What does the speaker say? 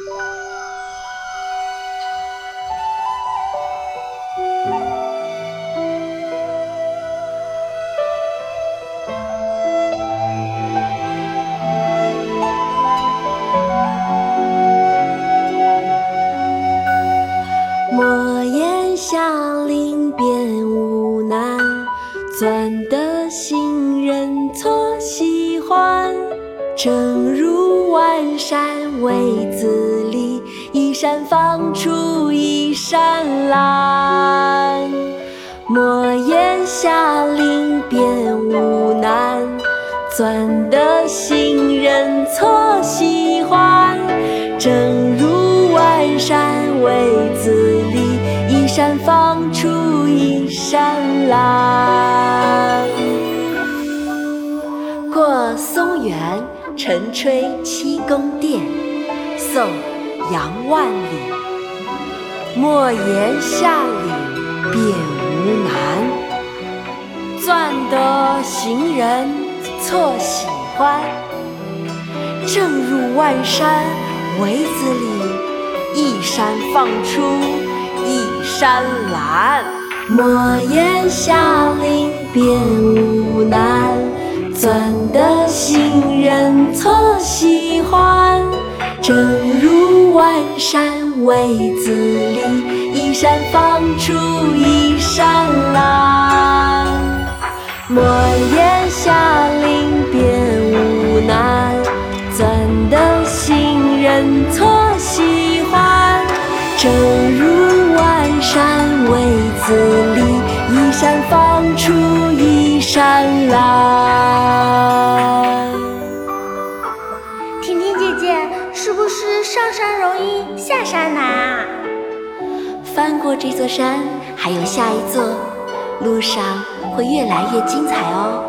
莫言下林边无难，钻得行人错喜欢。正如万山为子，一山放出一山蓝。莫言下林边无难，钻得行人错喜欢。正如万山为子立，一山放出一山蓝。过松原，晨吹七宫殿。宋·杨万里。莫言下岭便无难，钻得行人错喜欢。正入万山围子里，一山放出一山蓝。莫言下岭便无难，钻得行人错喜欢。正山为子立，一山放出一山蓝。莫言下林边无难，钻得行人错喜欢。正如万山为子立，一山放出一山蓝。姐姐，是不是上山容易下山难啊？翻过这座山，还有下一座，路上会越来越精彩哦。